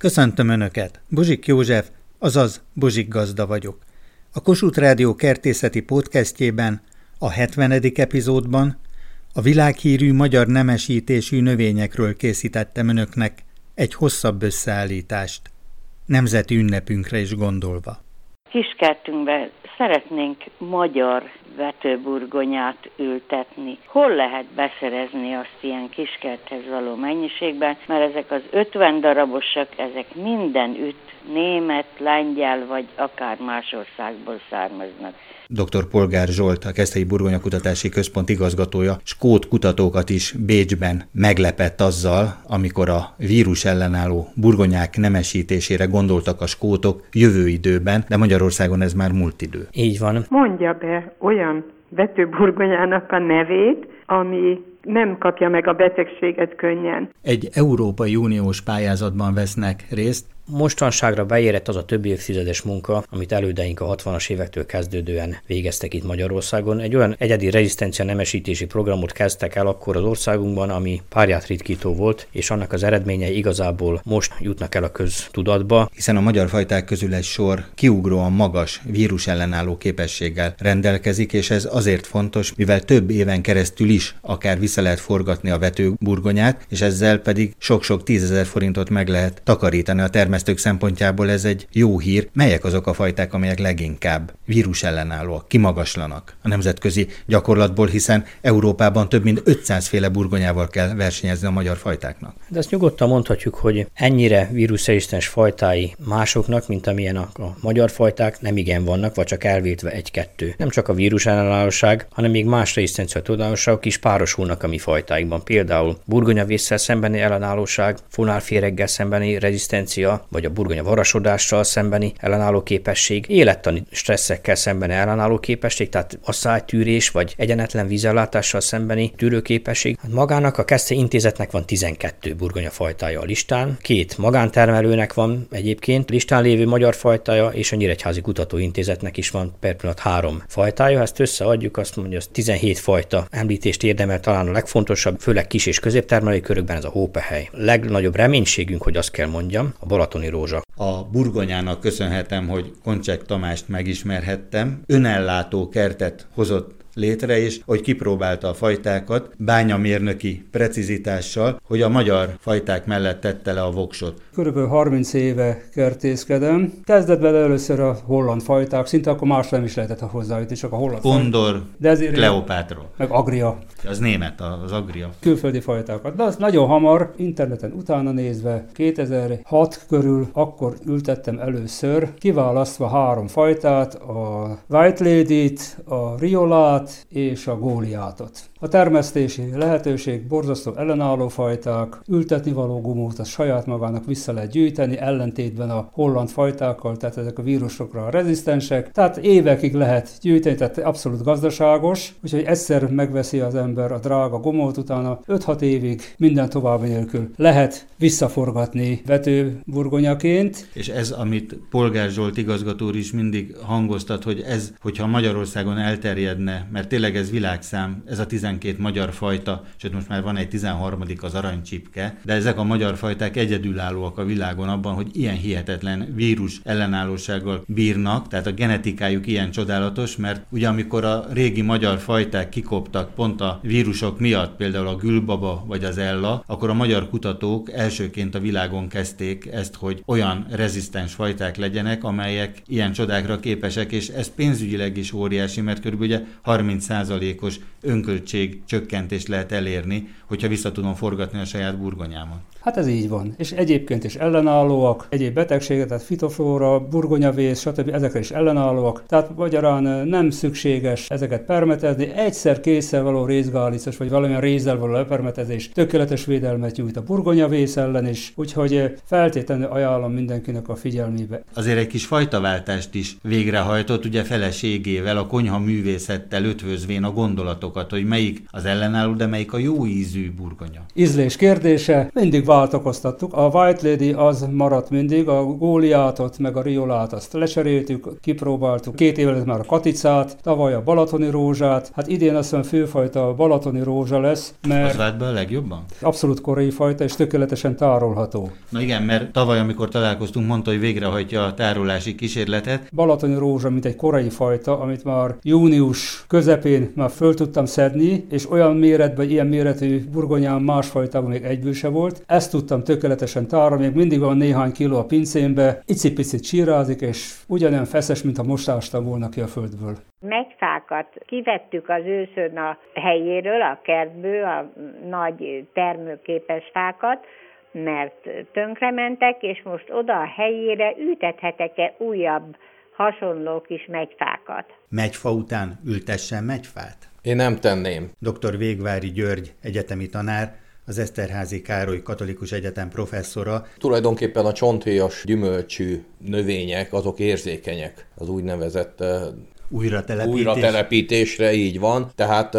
Köszöntöm Önöket! Bozsik József, azaz Bozsik Gazda vagyok. A Kossuth Rádió kertészeti podcastjében, a 70. epizódban a világhírű magyar nemesítésű növényekről készítettem Önöknek egy hosszabb összeállítást, nemzeti ünnepünkre is gondolva. Kiskertünkben szeretnénk magyar vetőburgonyát ültetni. Hol lehet beszerezni azt ilyen kiskerthez való mennyiségben, mert ezek az 50 darabosak, ezek minden üt német, lengyel vagy akár más országból származnak. Dr. Polgár Zsolt, a Keszthelyi Burgonyakutatási Központ igazgatója, skót kutatókat is Bécsben meglepett azzal, amikor a vírus ellenálló burgonyák nemesítésére gondoltak a skótok jövő időben, de Magyarországon ez már múlt idő. Így van. Mondja be olyan vetőburgonyának a nevét, ami nem kapja meg a betegséget könnyen. Egy Európai Uniós pályázatban vesznek részt, Mostanságra beérett az a több évtizedes munka, amit elődeink a 60-as évektől kezdődően végeztek itt Magyarországon. Egy olyan egyedi rezisztencia nemesítési programot kezdtek el akkor az országunkban, ami párját ritkító volt, és annak az eredményei igazából most jutnak el a köztudatba. Hiszen a magyar fajták közül egy sor kiugróan magas vírus ellenálló képességgel rendelkezik, és ez azért fontos, mivel több éven keresztül is akár vissza lehet forgatni a vetőburgonyát, és ezzel pedig sok-sok tízezer forintot meg lehet takarítani a termesztő termesztők szempontjából ez egy jó hír. Melyek azok a fajták, amelyek leginkább vírus ellenállóak, kimagaslanak a nemzetközi gyakorlatból, hiszen Európában több mint 500 féle burgonyával kell versenyezni a magyar fajtáknak. De ezt nyugodtan mondhatjuk, hogy ennyire vírusrezisztens fajtái másoknak, mint amilyen a, a magyar fajták nem igen vannak, vagy csak elvétve egy-kettő. Nem csak a vírus ellenállóság, hanem még más rezisztencia tudatosságok is párosulnak a mi fajtáikban. Például burgonyavészsel szembeni ellenállóság, fonálféreggel szembeni rezisztencia, vagy a burgonya varasodással szembeni ellenálló képesség, élettani stresszekkel szembeni ellenálló képesség, tehát a vagy egyenetlen vízellátással szembeni tűrőképesség. Hát magának a Keszte intézetnek van 12 burgonya fajtája a listán, két magántermelőnek van egyébként listán lévő magyar fajtája, és a Nyíregyházi Kutatóintézetnek is van per három fajtája. Ezt összeadjuk, azt mondja, hogy 17 fajta említést érdemel talán a legfontosabb, főleg kis és középtermelői körökben ez a hópehely. Legnagyobb reménységünk, hogy azt kell mondjam, a Balaton Balatoni Rózsa. A burgonyának köszönhetem, hogy Koncsek Tamást megismerhettem. Önellátó kertet hozott létre, és hogy kipróbálta a fajtákat bányamérnöki precizitással, hogy a magyar fajták mellett tette le a voksot. Körülbelül 30 éve kertészkedem. Kezdetben először a holland fajták, szinte akkor más nem is lehetett hozzájutni, csak a holland Kondor, De ezért Kleopátra. Meg Agria. Az német, az Agria. Külföldi fajtákat. De az nagyon hamar, interneten utána nézve, 2006 körül, akkor ültettem először, kiválasztva három fajtát, a White Lady-t, a Riolát és a Góliátot. A termesztési lehetőség borzasztó ellenálló fajták, ültetni való gumót az saját magának vissza lehet gyűjteni, ellentétben a holland fajtákkal, tehát ezek a vírusokra rezisztensek, tehát évekig lehet gyűjteni, tehát abszolút gazdaságos, úgyhogy egyszer megveszi az ember a drága gumót, utána 5-6 évig minden további nélkül lehet visszaforgatni vetőburgonyaként. És ez, amit Polgár Zsolt igazgató is mindig hangoztat, hogy ez, hogyha Magyarországon elterjedne, mert tényleg ez világszám, ez a 10 12 magyar fajta, sőt most már van egy 13. az aranycsipke, de ezek a magyar fajták egyedülállóak a világon abban, hogy ilyen hihetetlen vírus ellenállósággal bírnak, tehát a genetikájuk ilyen csodálatos, mert ugye amikor a régi magyar fajták kikoptak pont a vírusok miatt, például a gülbaba vagy az ella, akkor a magyar kutatók elsőként a világon kezdték ezt, hogy olyan rezisztens fajták legyenek, amelyek ilyen csodákra képesek, és ez pénzügyileg is óriási, mert körülbelül 30%-os önköltség csökkentést lehet elérni, hogyha vissza tudom forgatni a saját burgonyámat. Hát ez így van. És egyébként is ellenállóak, egyéb betegségek, tehát fitoflóra, burgonyavész, stb. ezekre is ellenállóak. Tehát magyarán nem szükséges ezeket permetezni. Egyszer készsel való részgálicos, vagy valamilyen rézzel való lepermetezés tökéletes védelmet nyújt a burgonyavész ellen is, úgyhogy feltétlenül ajánlom mindenkinek a figyelmébe. Azért egy kis fajtaváltást is végrehajtott, ugye feleségével, a konyha művészettel ötvözvén a gondolatokat, hogy melyik az ellenálló, de melyik a jó ízű burgonya. Ízlés kérdése, mindig váltokoztattuk. A White Lady az maradt mindig, a góliátot meg a riolát azt lecseréltük, kipróbáltuk. Két évvel már a katicát, tavaly a balatoni rózsát. Hát idén azt hiszem főfajta a balatoni rózsa lesz, mert... Az vált be a legjobban? Abszolút korai fajta, és tökéletesen tárolható. Na igen, mert tavaly, amikor találkoztunk, mondta, hogy végrehajtja a tárolási kísérletet. Balatoni rózsa, mint egy korai fajta, amit már június közepén már föl tudtam szedni, és olyan méretben, ilyen méretű burgonyán másfajtában még egyből se volt. Ezt tudtam tökéletesen tárolni, még mindig van néhány kiló a pincémbe, icipicit csírázik, és ugyanolyan feszes, mint a most ástam volna ki a földből. Megyfákat kivettük az őszön a helyéről, a kertből, a nagy termőképes fákat, mert tönkrementek, és most oda a helyére ültethetek-e újabb hasonló kis megyfákat. Megyfa után ültessen megyfát? Én nem tenném. Dr. Végvári György, egyetemi tanár, az Eszterházi Károly Katolikus Egyetem professzora. Tulajdonképpen a csonthéjas gyümölcsű növények, azok érzékenyek az úgynevezett újra telepítés. újra telepítésre, így van. Tehát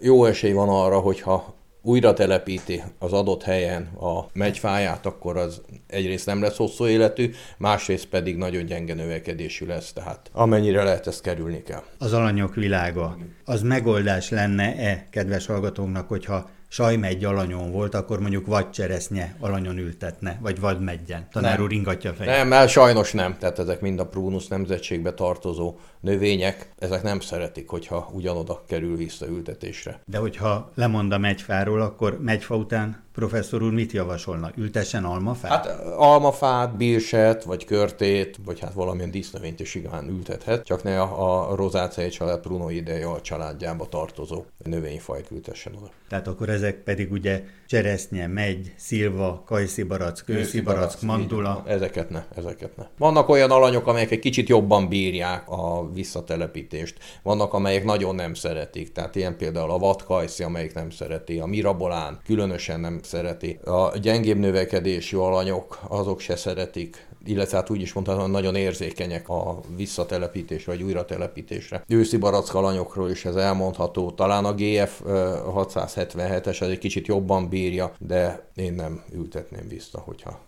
jó esély van arra, hogyha újra telepíti az adott helyen a megyfáját, akkor az egyrészt nem lesz hosszú életű, másrészt pedig nagyon gyenge növekedésű lesz, tehát amennyire lehet, ezt kerülni kell. Az alanyok világa, az megoldás lenne-e, kedves hallgatónknak, hogyha sajmegy alanyon volt, akkor mondjuk vagy cseresznye alanyon ültetne, vagy vadmegyen. Tanár úr ingatja fejét. Nem, mert sajnos nem. Tehát ezek mind a prunus nemzetségbe tartozó növények, ezek nem szeretik, hogyha ugyanoda kerül vissza ültetésre. De hogyha lemond a megyfáról, akkor megyfa után professzor úr mit javasolna? Ültessen almafát? Hát almafát, bírset, vagy körtét, vagy hát valamilyen dísznövényt is igán ültethet, csak ne a, a rozáceai család prunoideja a családjába tartozó növényfajt ültessen oda. Tehát akkor ezek pedig ugye cseresznye, megy, szilva, kajszibarack, kőszibarack, mandula. Ezeket ne, ezeket ne. Vannak olyan alanyok, amelyek egy kicsit jobban bírják a visszatelepítést. Vannak, amelyek nagyon nem szeretik. Tehát ilyen például a vadkajszi, amelyik nem szereti, a mirabolán különösen nem szereti. A gyengébb növekedésű alanyok, azok se szeretik illetve hát úgy is mondhatom, nagyon érzékenyek a visszatelepítésre vagy újratelepítésre. Őszi barack alanyokról is ez elmondható. Talán a GF 677-es ez egy kicsit jobban bírja, de én nem ültetném vissza, hogyha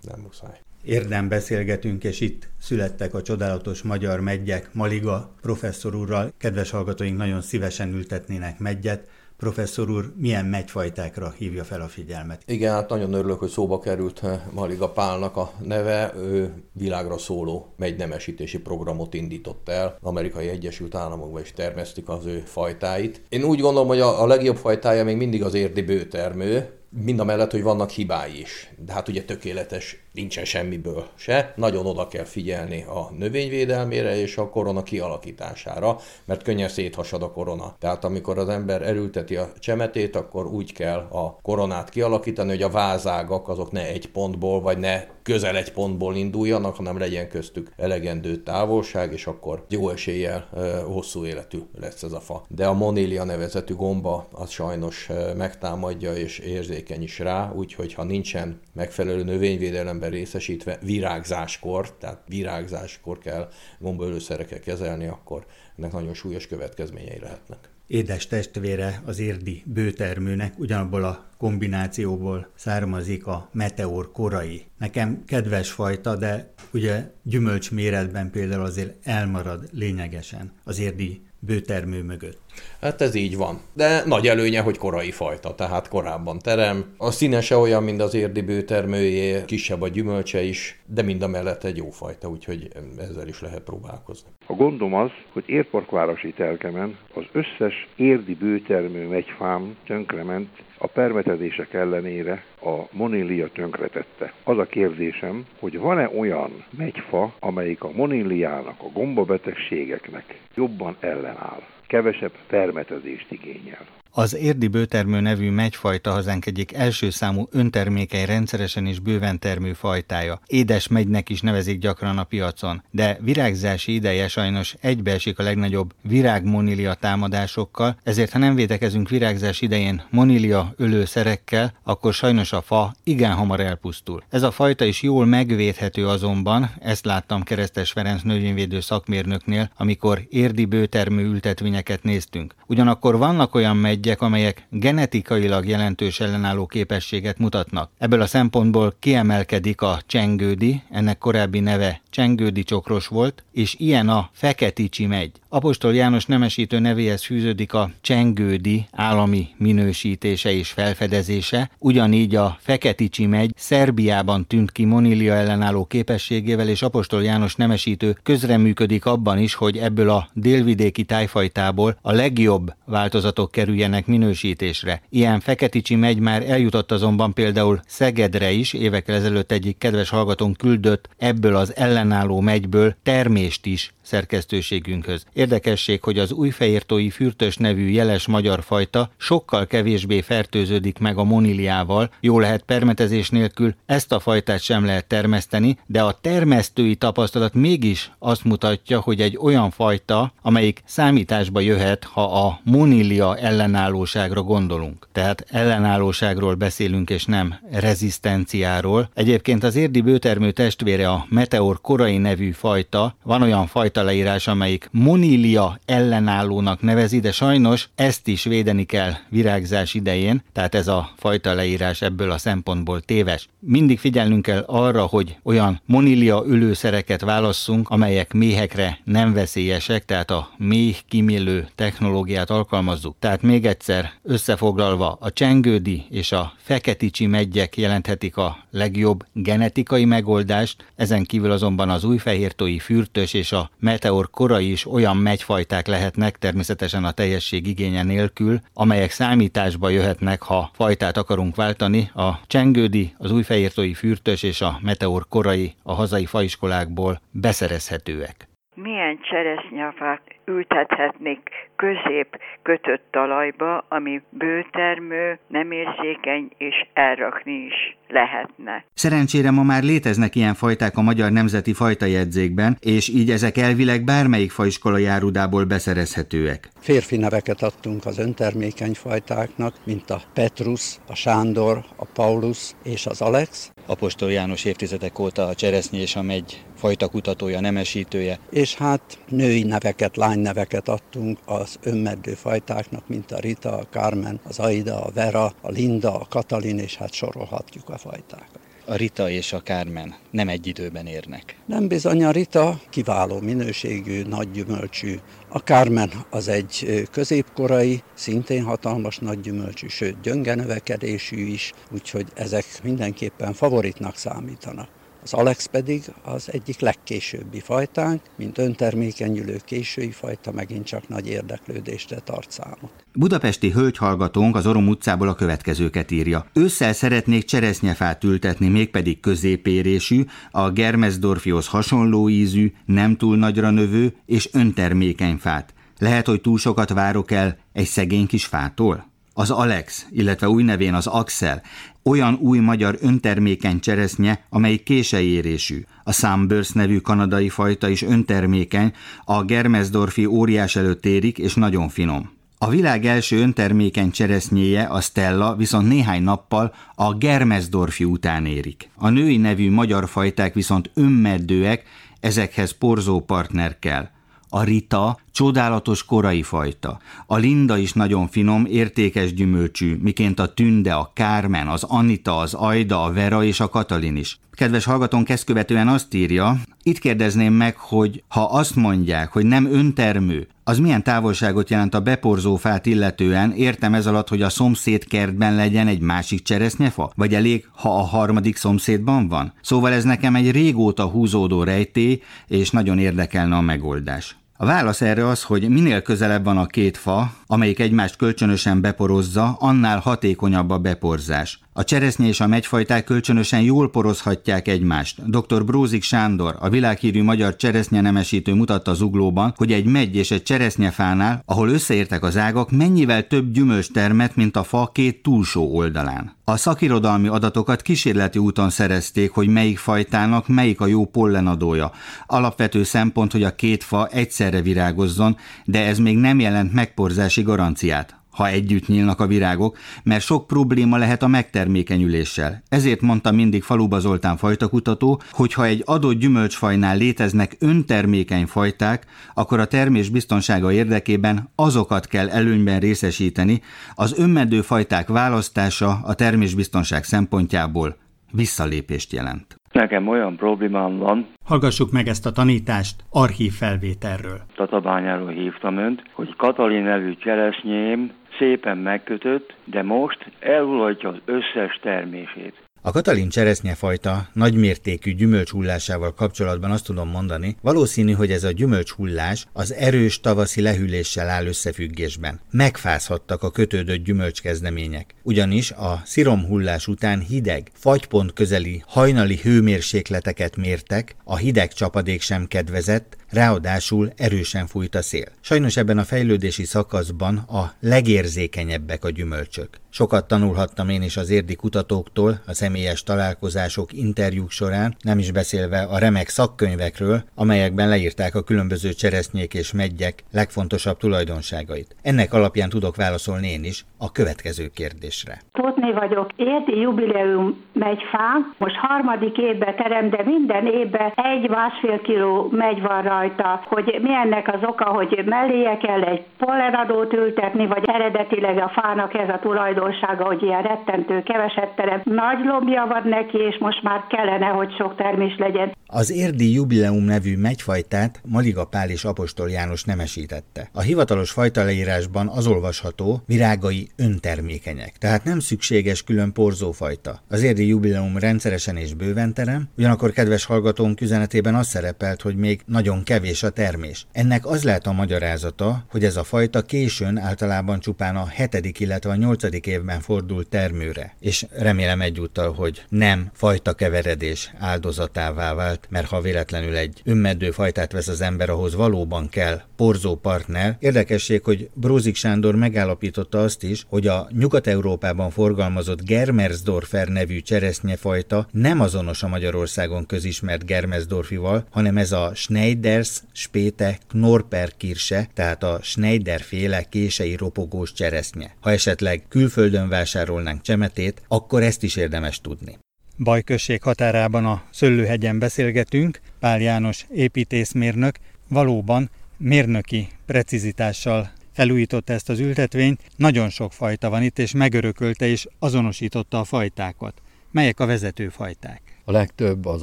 nem muszáj. Érdem beszélgetünk, és itt születtek a csodálatos magyar meggyek Maliga professzor úrral. Kedves hallgatóink nagyon szívesen ültetnének meggyet. Professzor úr milyen megyfajtákra hívja fel a figyelmet? Igen, hát nagyon örülök, hogy szóba került eh, Maliga Pálnak a neve. Ő világra szóló megynemesítési programot indított el. Amerikai Egyesült Államokban is termesztik az ő fajtáit. Én úgy gondolom, hogy a, a legjobb fajtája még mindig az érdi bőtermő, mind a mellett, hogy vannak hibái is. De hát ugye tökéletes nincsen semmiből se. Nagyon oda kell figyelni a növényvédelmére és a korona kialakítására, mert könnyen széthasad a korona. Tehát amikor az ember erülteti a csemetét, akkor úgy kell a koronát kialakítani, hogy a vázágak azok ne egy pontból, vagy ne közel egy pontból induljanak, hanem legyen köztük elegendő távolság, és akkor jó eséllyel hosszú életű lesz ez a fa. De a monélia nevezetű gomba az sajnos megtámadja és érzékeny is rá, úgyhogy ha nincsen megfelelő növényvédelem ebben részesítve virágzáskor, tehát virágzáskor kell gombaölőszerekkel kezelni, akkor ennek nagyon súlyos következményei lehetnek. Édes testvére az érdi bőtermőnek ugyanabból a kombinációból származik a meteor korai. Nekem kedves fajta, de ugye gyümölcs méretben például azért elmarad lényegesen az érdi bőtermő mögött. Hát ez így van. De nagy előnye, hogy korai fajta, tehát korábban terem. A színe se olyan, mint az érdi bőtermőjé, kisebb a gyümölcse is, de mind a mellett egy jó fajta, úgyhogy ezzel is lehet próbálkozni. A gondom az, hogy Érparkvárosi telkemen az összes érdi bőtermő megyfám tönkrement a permetezések ellenére a monília tönkretette. Az a kérdésem, hogy van-e olyan megyfa, amelyik a moníliának, a gombabetegségeknek jobban ellenáll, kevesebb permetezést igényel. Az érdi bőtermő nevű megyfajta hazánk egyik első számú öntermékei rendszeresen és bőven termő fajtája. Édes megynek is nevezik gyakran a piacon, de virágzási ideje sajnos egybeesik a legnagyobb virágmonilia támadásokkal, ezért ha nem védekezünk virágzás idején monilia ölőszerekkel, akkor sajnos a fa igen hamar elpusztul. Ez a fajta is jól megvédhető azonban, ezt láttam Keresztes Ferenc növényvédő szakmérnöknél, amikor érdi bőtermő ültetvényeket néztünk. Ugyanakkor vannak olyan megy megyek, amelyek genetikailag jelentős ellenálló képességet mutatnak. Ebből a szempontból kiemelkedik a csengődi, ennek korábbi neve csengődi csokros volt, és ilyen a Feketicsi megy. Apostol János nemesítő nevéhez fűződik a csengődi állami minősítése és felfedezése, ugyanígy a Feketicsi megy Szerbiában tűnt ki Monilia ellenálló képességével, és Apostol János nemesítő közreműködik abban is, hogy ebből a délvidéki tájfajtából a legjobb változatok kerüljenek minősítésre. Ilyen Feketicsi megy már eljutott azonban például Szegedre is, évekkel ezelőtt egyik kedves hallgatón küldött ebből az ellenálló megyből termést is szerkesztőségünkhöz. Érdekesség, hogy az újfehértói fürtös nevű jeles magyar fajta sokkal kevésbé fertőződik meg a moniliával, jó lehet permetezés nélkül ezt a fajtát sem lehet termeszteni, de a termesztői tapasztalat mégis azt mutatja, hogy egy olyan fajta, amelyik számításba jöhet, ha a monilia ellenállóságra gondolunk. Tehát ellenállóságról beszélünk, és nem rezisztenciáról. Egyébként az érdi bőtermő testvére a Meteor korai nevű fajta, van olyan fajta, fajta leírás, amelyik monília ellenállónak nevezi, de sajnos ezt is védeni kell virágzás idején, tehát ez a fajta leírás ebből a szempontból téves. Mindig figyelnünk kell arra, hogy olyan monília ülőszereket válasszunk, amelyek méhekre nem veszélyesek, tehát a méh kimélő technológiát alkalmazzuk. Tehát még egyszer összefoglalva, a csengődi és a feketicsi megyek jelenthetik a legjobb genetikai megoldást, ezen kívül azonban az újfehértói fürtös és a meteor korai is olyan megyfajták lehetnek, természetesen a teljesség igénye nélkül, amelyek számításba jöhetnek, ha fajtát akarunk váltani. A csengődi, az újfehértói fürtös és a meteor korai a hazai faiskolákból beszerezhetőek. Milyen cseresznyafák ültethetnék közép kötött talajba, ami bőtermő, nem érzékeny és elrakni is lehetne. Szerencsére ma már léteznek ilyen fajták a Magyar Nemzeti Fajtajegyzékben, és így ezek elvileg bármelyik faiskola járudából beszerezhetőek. Férfi neveket adtunk az öntermékeny fajtáknak, mint a Petrus, a Sándor, a Paulus és az Alex. Apostol János évtizedek óta a cseresznyi és a megy fajta kutatója, nemesítője. És hát női neveket, lányneveket adtunk az önmeddő fajtáknak, mint a Rita, a Carmen, az Aida, a Vera, a Linda, a Katalin, és hát sorolhatjuk a fajtákat a Rita és a Kármen nem egy időben érnek. Nem bizony, a Rita kiváló minőségű, nagy gyümölcsű. A Kármen az egy középkorai, szintén hatalmas nagy gyümölcsű, sőt gyönge növekedésű is, úgyhogy ezek mindenképpen favoritnak számítanak. Az Alex pedig az egyik legkésőbbi fajtánk, mint öntermékenyülő késői fajta megint csak nagy érdeklődésre tart számot. Budapesti hölgyhallgatónk az Orom utcából a következőket írja. Ősszel szeretnék cseresznyefát ültetni, mégpedig középérésű, a Germesdorfihoz hasonló ízű, nem túl nagyra növő és öntermékeny fát. Lehet, hogy túl sokat várok el egy szegény kis fától? Az Alex, illetve új nevén az Axel olyan új magyar öntermékeny cseresznye, amely kései. A Sunburst nevű kanadai fajta is öntermékeny, a Germesdorfi óriás előtt érik és nagyon finom. A világ első öntermékeny cseresznyéje, a Stella, viszont néhány nappal a Germesdorfi után érik. A női nevű magyar fajták viszont önmeddőek, ezekhez porzó partner kell. A Rita csodálatos korai fajta. A Linda is nagyon finom, értékes gyümölcsű, miként a Tünde, a Kármen, az Anita, az Ajda, a Vera és a Katalin is. Kedves hallgatón ezt követően azt írja, itt kérdezném meg, hogy ha azt mondják, hogy nem öntermő, az milyen távolságot jelent a beporzó fát illetően, értem ez alatt, hogy a szomszéd kertben legyen egy másik cseresznyefa? Vagy elég, ha a harmadik szomszédban van? Szóval ez nekem egy régóta húzódó rejtély, és nagyon érdekelne a megoldás. A válasz erre az, hogy minél közelebb van a két fa, amelyik egymást kölcsönösen beporozza, annál hatékonyabb a beporzás. A cseresznye és a megyfajták kölcsönösen jól porozhatják egymást. Dr. Brózik Sándor, a világhírű magyar cseresznye nemesítő mutatta az uglóban, hogy egy megy és egy cseresznyefánál, ahol összeértek az ágak, mennyivel több gyümölcs termet, mint a fa két túlsó oldalán. A szakirodalmi adatokat kísérleti úton szerezték, hogy melyik fajtának melyik a jó pollenadója. Alapvető szempont, hogy a két fa egyszerre virágozzon, de ez még nem jelent megporzási garanciát. Ha együtt nyílnak a virágok, mert sok probléma lehet a megtermékenyüléssel. Ezért mondta mindig Faluba Zoltán fajtakutató, hogy ha egy adott gyümölcsfajnál léteznek öntermékeny fajták, akkor a termés biztonsága érdekében azokat kell előnyben részesíteni, az önmedő fajták választása a termésbiztonság szempontjából visszalépést jelent. Nekem olyan problémám van. Hallgassuk meg ezt a tanítást archív felvételről. Tatabányáról hívtam önt, hogy Katalin nevű cseresznyém szépen megkötött, de most elhullhatja az összes termését. A Katalin cseresznyefajta nagymértékű gyümölcshullásával kapcsolatban azt tudom mondani, valószínű, hogy ez a gyümölcshullás az erős tavaszi lehűléssel áll összefüggésben. Megfázhattak a kötődött gyümölcskezdemények, ugyanis a sziromhullás után hideg, fagypont közeli hajnali hőmérsékleteket mértek, a hideg csapadék sem kedvezett, ráadásul erősen fújt a szél. Sajnos ebben a fejlődési szakaszban a legérzékenyebbek a gyümölcsök. Sokat tanulhattam én is az érdi kutatóktól, a személyes találkozások, interjúk során, nem is beszélve a remek szakkönyvekről, amelyekben leírták a különböző cseresznyék és meggyek legfontosabb tulajdonságait. Ennek alapján tudok válaszolni én is a következő kérdésre. Tótné vagyok, érdi jubileum megy fá, most harmadik évbe terem, de minden évben egy-másfél kiló megy van rajta, hogy mi ennek az oka, hogy melléje kell egy polleradót ültetni, vagy eredetileg a fának ez a tulajdonsága, hogy ilyen rettentő keveset terem. Nagy lombja van neki, és most már kellene, hogy sok termés legyen. Az érdi jubileum nevű megyfajtát Maliga Pál és Apostol János nemesítette. A hivatalos fajta leírásban az olvasható, virágai öntermékenyek, tehát nem szükséges külön porzófajta. Az érdi jubileum rendszeresen és bőven terem, ugyanakkor kedves hallgatónk üzenetében az szerepelt, hogy még nagyon kevés a termés. Ennek az lehet a magyarázata, hogy ez a fajta későn általában csupán a hetedik, illetve a nyolcadik évben fordult termőre, és remélem egyúttal, hogy nem fajta keveredés áldozatává vált, mert ha véletlenül egy önmeddő fajtát vesz az ember, ahhoz valóban kell porzó partner. Érdekesség, hogy Brózik Sándor megállapította azt is, hogy a Nyugat-Európában forgalmazott Germersdorfer nevű cseresznyefajta nem azonos a Magyarországon közismert Germersdorfival, hanem ez a Schneiders Spéte Knorperkirse, tehát a Schneider féle kései ropogós cseresznye. Ha esetleg külföldön vásárolnánk csemetét, akkor ezt is érdemes tudni. Bajközség határában a Szöllőhegyen beszélgetünk, Pál János építészmérnök valóban mérnöki precizitással felújította ezt az ültetvényt, nagyon sok fajta van itt, és megörökölte és azonosította a fajtákat. Melyek a vezető fajták? A legtöbb az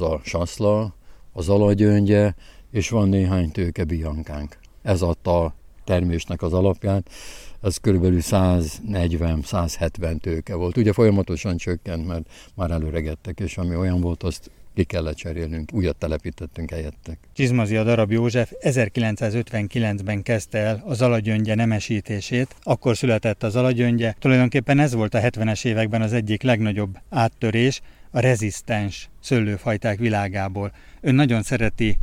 a saszla, az alagyöngye, és van néhány tőke biankánk. Ez adta termésnek az alapját, ez körülbelül 140-170 tőke volt. Ugye folyamatosan csökkent, mert már előregettek, és ami olyan volt, azt ki kellett cserélnünk, újat telepítettünk helyettek. Csizmazia darab József 1959-ben kezdte el az alagyöngye nemesítését, akkor született az alagyöngye. Tulajdonképpen ez volt a 70-es években az egyik legnagyobb áttörés a rezisztens szőlőfajták világából. Ön nagyon szereti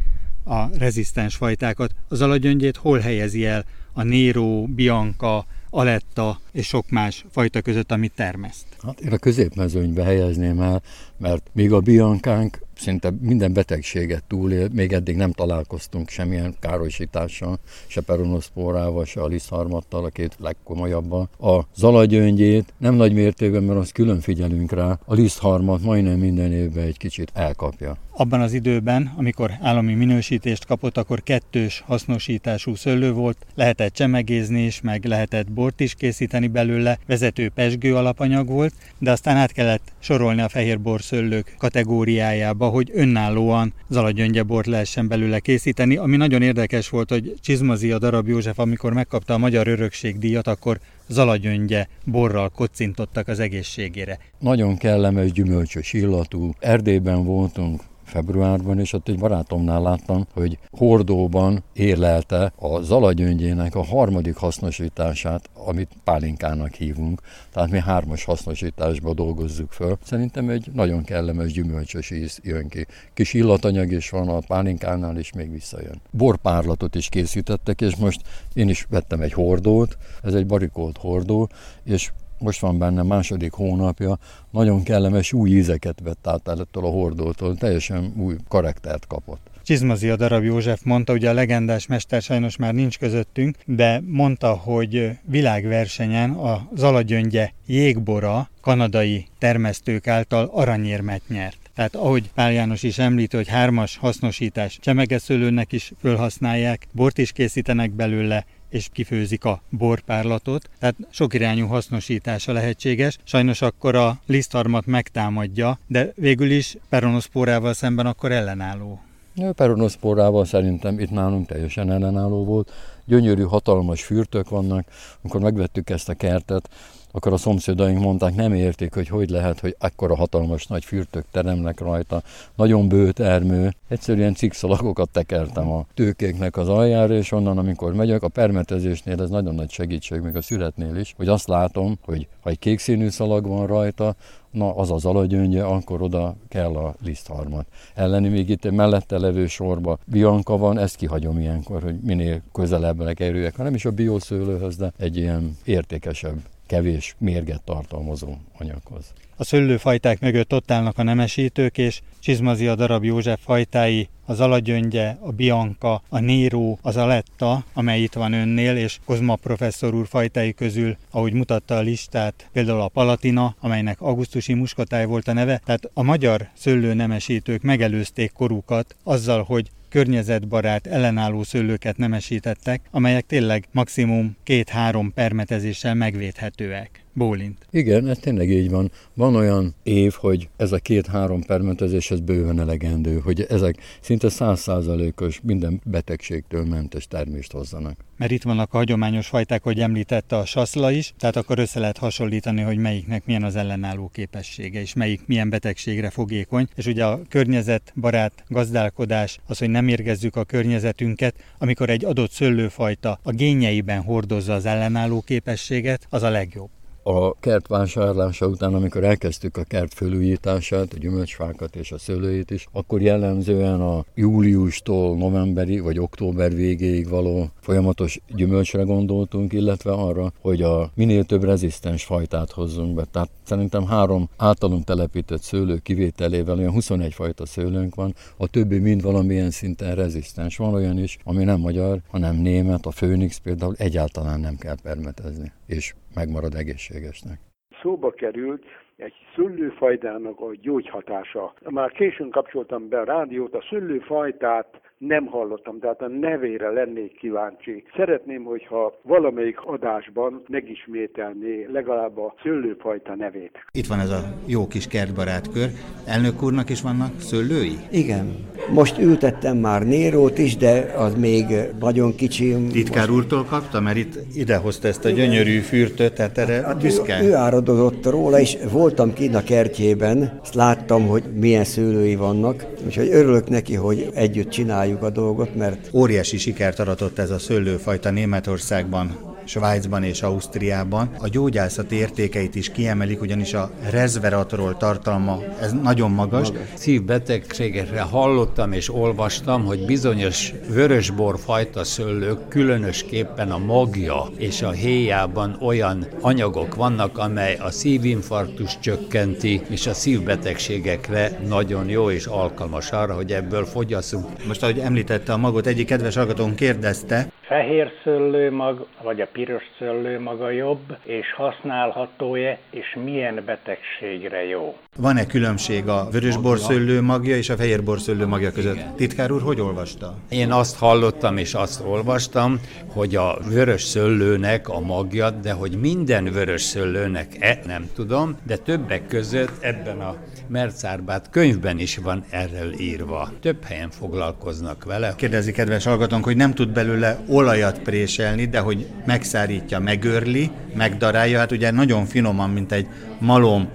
a rezisztens fajtákat. Az alagyöngyét hol helyezi el a Nero, Bianca, Aletta és sok más fajta között, amit termeszt? Hát én a középmezőnybe helyezném el, mert még a biankánk szinte minden betegséget túlél, még eddig nem találkoztunk semmilyen károsítással, se peronoszpórával, se a liszharmattal, a két legkomolyabban. A zalagyöngyét nem nagy mértékben, mert azt külön figyelünk rá, a liszharmat majdnem minden évben egy kicsit elkapja. Abban az időben, amikor állami minősítést kapott, akkor kettős hasznosítású szőlő volt, lehetett csemegézni is, meg lehetett bort is készíteni belőle, vezető pesgő alapanyag volt, de aztán át kellett sorolni a fehér borszőlők kategóriájába, hogy önállóan zalagyöngyebort lehessen belőle készíteni, ami nagyon érdekes volt, hogy Csizmazia darab József, amikor megkapta a Magyar Örökség díjat, akkor zalagyöngye borral kocintottak az egészségére. Nagyon kellemes, gyümölcsös illatú. Erdélyben voltunk februárban, és ott egy barátomnál láttam, hogy hordóban érlelte a zalagyöngyének a harmadik hasznosítását, amit pálinkának hívunk. Tehát mi hármas hasznosításba dolgozzuk föl. Szerintem egy nagyon kellemes gyümölcsös íz jön ki. Kis illatanyag is van a pálinkánál, és még visszajön. Borpárlatot is készítettek, és most én is vettem egy hordót, ez egy barikolt hordó, és most van benne második hónapja, nagyon kellemes új ízeket vett át ettől a hordótól, teljesen új karaktert kapott. Csizmazi a darab József mondta, ugye a legendás mester sajnos már nincs közöttünk, de mondta, hogy világversenyen a Zalagyöngye jégbora kanadai termesztők által aranyérmet nyert. Tehát ahogy Pál János is említi, hogy hármas hasznosítás csemegeszőlőnek is fölhasználják, bort is készítenek belőle, és kifőzik a borpárlatot, tehát sok irányú hasznosítása lehetséges. Sajnos akkor a lisztarmat megtámadja, de végül is peronoszpórával szemben akkor ellenálló. A peronoszpórával szerintem itt nálunk teljesen ellenálló volt. Gyönyörű, hatalmas fürtök vannak. Amikor megvettük ezt a kertet, akkor a szomszédaink mondták, nem értik, hogy hogy lehet, hogy akkora hatalmas nagy fürtök teremnek rajta, nagyon bő termő. Egyszerűen cikszalagokat tekertem a tőkéknek az aljára, és onnan, amikor megyek, a permetezésnél ez nagyon nagy segítség, még a születnél is, hogy azt látom, hogy ha egy kék színű szalag van rajta, na az az alagyöngye, akkor oda kell a lisztharmat. Elleni még itt mellette levő sorba bianka van, ezt kihagyom ilyenkor, hogy minél közelebb kerüljek, ha nem is a bioszőlőhöz, de egy ilyen értékesebb kevés mérget tartalmazó anyaghoz. A szőlőfajták mögött ott állnak a nemesítők, és Csizmazi a darab József fajtái, az alagyöngye, a bianca, a néró, az aletta, amely itt van önnél, és Kozma professzor úr fajtái közül, ahogy mutatta a listát, például a palatina, amelynek augusztusi muskotáj volt a neve, tehát a magyar szőlőnemesítők megelőzték korukat azzal, hogy környezetbarát, ellenálló szőlőket nemesítettek, amelyek tényleg maximum két-három permetezéssel megvédhetőek. Bólint. Igen, ez tényleg így van. Van olyan év, hogy ez a két-három permetezés ez bőven elegendő, hogy ezek szinte százszázalékos minden betegségtől mentes termést hozzanak. Mert itt vannak a hagyományos fajták, hogy említette a saszla is, tehát akkor össze lehet hasonlítani, hogy melyiknek milyen az ellenálló képessége, és melyik milyen betegségre fogékony. És ugye a környezetbarát gazdálkodás, az, hogy nem érgezzük a környezetünket, amikor egy adott szőlőfajta a génjeiben hordozza az ellenálló képességet, az a legjobb a kert vásárlása után, amikor elkezdtük a kert fölújítását, a gyümölcsfákat és a szőlőit is, akkor jellemzően a júliustól novemberi vagy október végéig való folyamatos gyümölcsre gondoltunk, illetve arra, hogy a minél több rezisztens fajtát hozzunk be. Tehát szerintem három általunk telepített szőlő kivételével olyan 21 fajta szőlőnk van, a többi mind valamilyen szinten rezisztens. Van olyan is, ami nem magyar, hanem német, a Főnix például egyáltalán nem kell permetezni, és megmarad egészségesnek. Szóba került egy szőlőfajtának a gyógyhatása. Már későn kapcsoltam be a rádiót, a szőlőfajtát nem hallottam, tehát a nevére lennék kíváncsi. Szeretném, hogyha valamelyik adásban megismételné legalább a szőlőfajta nevét. Itt van ez a jó kis kertbarát kör. Elnök úrnak is vannak szőlői? Igen. Most ültettem már Nérót is, de az még nagyon kicsi. Titkár most... úrtól kapta, mert itt idehozta ezt a gyönyörű fürtöt, tehát erre hát büszke. Ő, ő áradozott róla, és voltam kint a kertjében, ezt láttam, hogy milyen szőlői vannak, úgyhogy örülök neki, hogy együtt csináljuk csináljuk a dolgot, mert... Óriási sikert aratott ez a szőlőfajta Németországban, Svájcban és Ausztriában. A gyógyászati értékeit is kiemelik, ugyanis a resveratrol tartalma ez nagyon magas. Szívbetegségekre hallottam és olvastam, hogy bizonyos vörösbor fajta szőlők, különösképpen a magja és a héjában olyan anyagok vannak, amely a szívinfarktus csökkenti, és a szívbetegségekre nagyon jó és alkalmas arra, hogy ebből fogyasszunk. Most, ahogy említette a magot, egyik kedves hallgatón kérdezte, fehér szőlőmag vagy a piros szőlőmaga jobb, és használható-e, és milyen betegségre jó? Van-e különbség a vörösborszőlő magja és a fehérborszőlő magja között? Titkár úr, hogy olvasta? Én azt hallottam és azt olvastam, hogy a vörös szőlőnek a magja, de hogy minden vörös szőlőnek-e, nem tudom, de többek között ebben a Mercárbát könyvben is van erről írva. Több helyen foglalkoznak vele. Kérdezi kedves hallgatónk, hogy nem tud belőle olajat préselni, de hogy megszárítja, megörli, megdarálja, hát ugye nagyon finoman, mint egy malom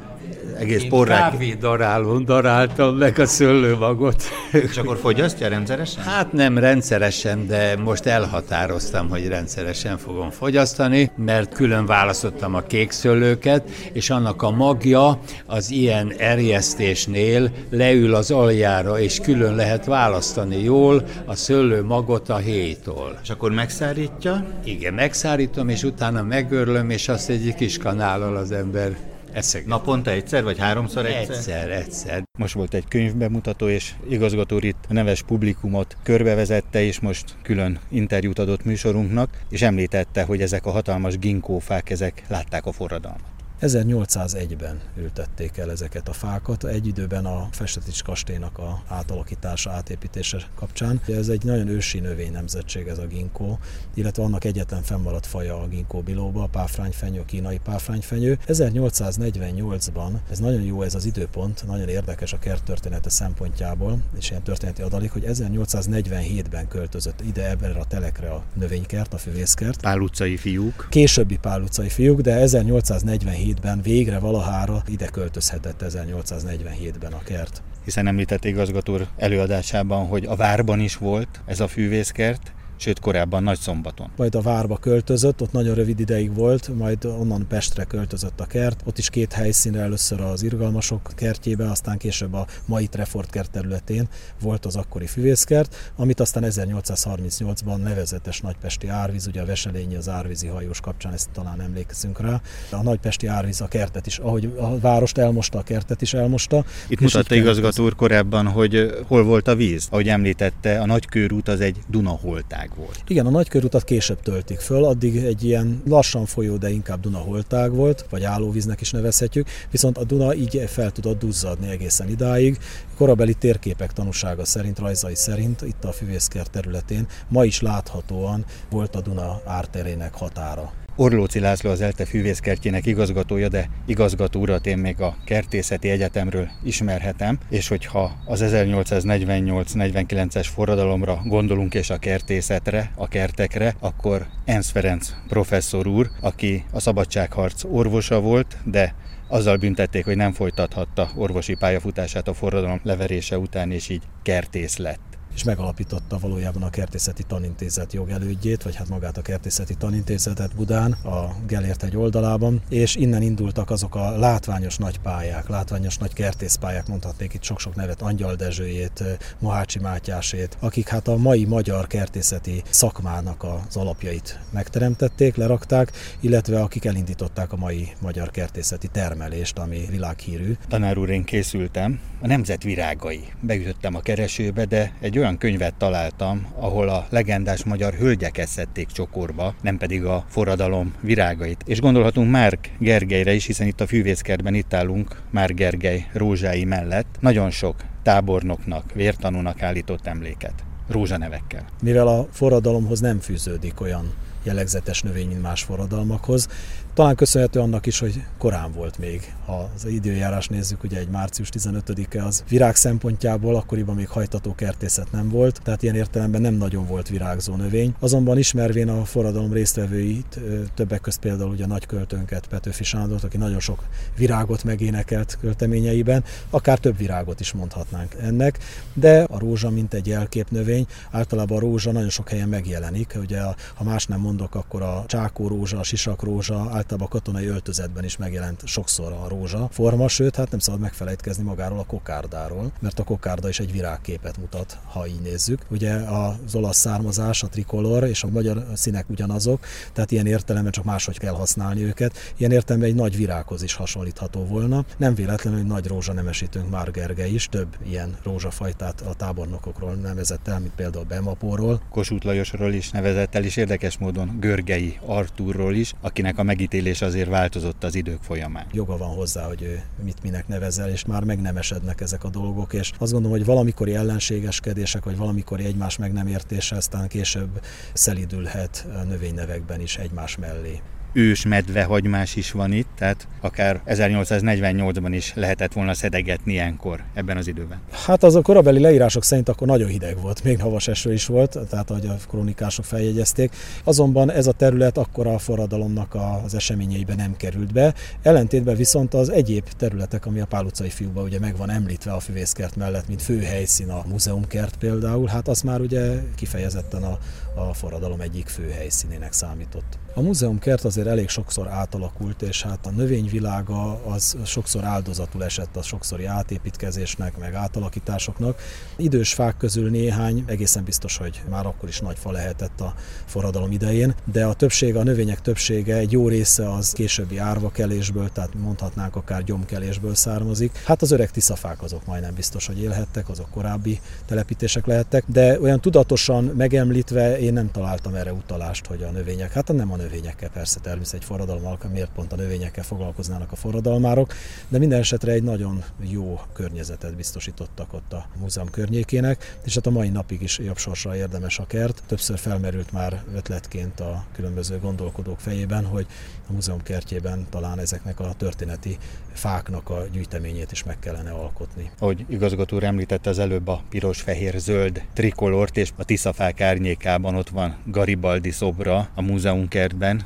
egész Én porrák. kávé darálón daráltam meg a szőlőmagot. És akkor fogyasztja rendszeresen? Hát nem rendszeresen, de most elhatároztam, hogy rendszeresen fogom fogyasztani, mert külön választottam a kék szőlőket, és annak a magja az ilyen erjesztésnél leül az aljára, és külön lehet választani jól a szőlő magot a héjtól. És akkor megszárítja? Igen, megszárítom, és utána megörlöm, és azt egy kis kanállal az ember Eszeg. Naponta egyszer, vagy háromszor egyszer? Egyszer, egyszer. Most volt egy könyvbemutató, és igazgató itt a neves publikumot körbevezette, és most külön interjút adott műsorunknak, és említette, hogy ezek a hatalmas ginkófák, ezek látták a forradalmat. 1801-ben ültették el ezeket a fákat, egy időben a Festetics kastélynak a átalakítása, átépítése kapcsán. Ez egy nagyon ősi növény nemzetség ez a ginkó, illetve annak egyetlen fennmaradt faja a ginkó bilóba, a páfrányfenyő, a kínai páfrányfenyő. 1848-ban, ez nagyon jó ez az időpont, nagyon érdekes a kerttörténete szempontjából, és ilyen történeti adalék, hogy 1847-ben költözött ide ebben a telekre a növénykert, a füvészkert. Pál utcai fiúk. Későbbi Pál utcai fiúk, de 1847 1847-ben végre valahára ide költözhetett 1847-ben a kert. Hiszen említett igazgató előadásában, hogy a várban is volt ez a fűvészkert, sőt korábban Nagy Szombaton. Majd a várba költözött, ott nagyon rövid ideig volt, majd onnan Pestre költözött a kert. Ott is két helyszínre először az irgalmasok kertjébe, aztán később a mai Trefort kert területén volt az akkori füvészkert, amit aztán 1838-ban nevezetes nagypesti árvíz, ugye a Veselényi az árvízi hajós kapcsán, ezt talán emlékszünk rá. A nagypesti árvíz a kertet is, ahogy a várost elmosta, a kertet is elmosta. Itt mutatta igazgató úr korábban, hogy hol volt a víz. Ahogy említette, a nagykörút az egy Dunaholtág volt. Igen, a nagykörutat később töltik föl, addig egy ilyen lassan folyó, de inkább Duna holtág volt, vagy állóvíznek is nevezhetjük, viszont a Duna így fel tudott duzzadni egészen idáig. Korabeli térképek tanúsága szerint, rajzai szerint itt a Füvészker területén ma is láthatóan volt a Duna árterének határa. Orlóci László az ELTE fűvészkertjének igazgatója, de igazgató urat én még a Kertészeti Egyetemről ismerhetem, és hogyha az 1848-49-es forradalomra gondolunk és a kertészetre, a kertekre, akkor Ensz Ferenc professzor úr, aki a szabadságharc orvosa volt, de azzal büntették, hogy nem folytathatta orvosi pályafutását a forradalom leverése után, és így kertész lett és megalapította valójában a Kertészeti Tanintézet jogelődjét, vagy hát magát a Kertészeti Tanintézetet Budán, a Gelért egy oldalában, és innen indultak azok a látványos nagy pályák, látványos nagy kertészpályák, mondhatnék itt sok-sok nevet, Angyal Dezsőjét, Mohácsi Mátyásét, akik hát a mai magyar kertészeti szakmának az alapjait megteremtették, lerakták, illetve akik elindították a mai magyar kertészeti termelést, ami világhírű. Tanár úr, én készültem, a nemzet virágai. Beütöttem a keresőbe, de egy olyan könyvet találtam, ahol a legendás magyar hölgyeket szedték csokorba, nem pedig a forradalom virágait. És gondolhatunk Márk Gergelyre is, hiszen itt a fűvészkertben itt állunk Márk Gergely rózsái mellett. Nagyon sok tábornoknak, vértanúnak állított emléket rózsanevekkel. Mivel a forradalomhoz nem fűződik olyan jellegzetes növény, mint más forradalmakhoz, talán köszönhető annak is, hogy korán volt még. Ha az időjárás nézzük, ugye egy március 15-e az virág szempontjából, akkoriban még hajtató kertészet nem volt, tehát ilyen értelemben nem nagyon volt virágzó növény. Azonban ismervén a forradalom résztvevőit, többek között például ugye a nagy költőnket, Petőfi Sándort, aki nagyon sok virágot megénekelt költeményeiben, akár több virágot is mondhatnánk ennek, de a rózsa, mint egy jelkép növény, általában a rózsa nagyon sok helyen megjelenik, ugye ha más nem mondok, akkor a csákó rózsa, a sisak rózsa, általában a katonai öltözetben is megjelent sokszor a rózsa forma, sőt, hát nem szabad megfelejtkezni magáról a kokárdáról, mert a kokárda is egy virágképet mutat, ha így nézzük. Ugye az olasz származás, a trikolor és a magyar színek ugyanazok, tehát ilyen értelemben csak máshogy kell használni őket. Ilyen értelemben egy nagy virághoz is hasonlítható volna. Nem véletlenül, hogy nagy rózsa nemesítőnk már Gergely is több ilyen rózsafajtát a tábornokokról nevezett el, mint például Bemapóról. Kossuth Lajosról is nevezett el, és érdekes módon Görgei Artúrról is, akinek a megít megítélés azért változott az idők folyamán. Joga van hozzá, hogy ő mit minek nevezel, és már megnemesednek ezek a dolgok, és azt gondolom, hogy valamikori ellenségeskedések, vagy valamikori egymás meg nem értése aztán később szelidülhet a növénynevekben is egymás mellé ős medvehagymás is van itt, tehát akár 1848-ban is lehetett volna szedegetni ilyenkor ebben az időben. Hát az a korabeli leírások szerint akkor nagyon hideg volt, még havas eső is volt, tehát ahogy a kronikások feljegyezték. Azonban ez a terület akkor a forradalomnak az eseményeiben nem került be. Ellentétben viszont az egyéb területek, ami a Pál utcai fiúba ugye meg van említve a füvészkert mellett, mint főhelyszín a múzeumkert például, hát az már ugye kifejezetten a, a forradalom egyik fő helyszínének számított. A múzeumkert azért azért elég sokszor átalakult, és hát a növényvilága az sokszor áldozatul esett a sokszori átépítkezésnek, meg átalakításoknak. Idős fák közül néhány egészen biztos, hogy már akkor is nagy fa lehetett a forradalom idején, de a többség, a növények többsége, egy jó része az későbbi árvakelésből, tehát mondhatnánk akár gyomkelésből származik. Hát az öreg tiszafák azok majdnem biztos, hogy élhettek, azok korábbi telepítések lehettek, de olyan tudatosan megemlítve én nem találtam erre utalást, hogy a növények, hát nem a növényekkel persze természetesen egy forradalom miért pont a növényekkel foglalkoznának a forradalmárok, de minden esetre egy nagyon jó környezetet biztosítottak ott a múzeum környékének, és hát a mai napig is jobb sorsra érdemes a kert. Többször felmerült már ötletként a különböző gondolkodók fejében, hogy a múzeum kertjében talán ezeknek a történeti fáknak a gyűjteményét is meg kellene alkotni. Ahogy igazgató említette az előbb a piros-fehér-zöld trikolort, és a Tiszafák árnyékában ott van Garibaldi szobra a múzeumkertben,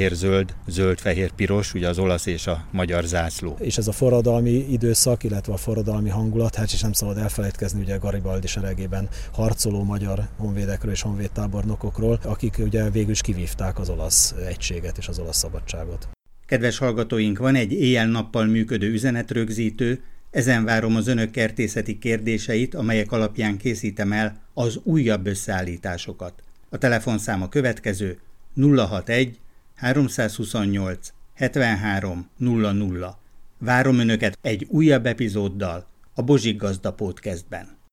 piros-fehér-zöld, zöld-fehér-piros, ugye az olasz és a magyar zászló. És ez a forradalmi időszak, illetve a forradalmi hangulat, hát is nem szabad elfelejtkezni ugye Garibaldi seregében harcoló magyar honvédekről és honvédtábornokokról, akik ugye végül is kivívták az olasz egységet és az olasz szabadságot. Kedves hallgatóink, van egy éjjel-nappal működő üzenetrögzítő, ezen várom az önök kertészeti kérdéseit, amelyek alapján készítem el az újabb összeállításokat. A telefonszám a következő 061 328 73 00. Várom önöket egy újabb epizóddal a Bozsik Gazda Podcastben.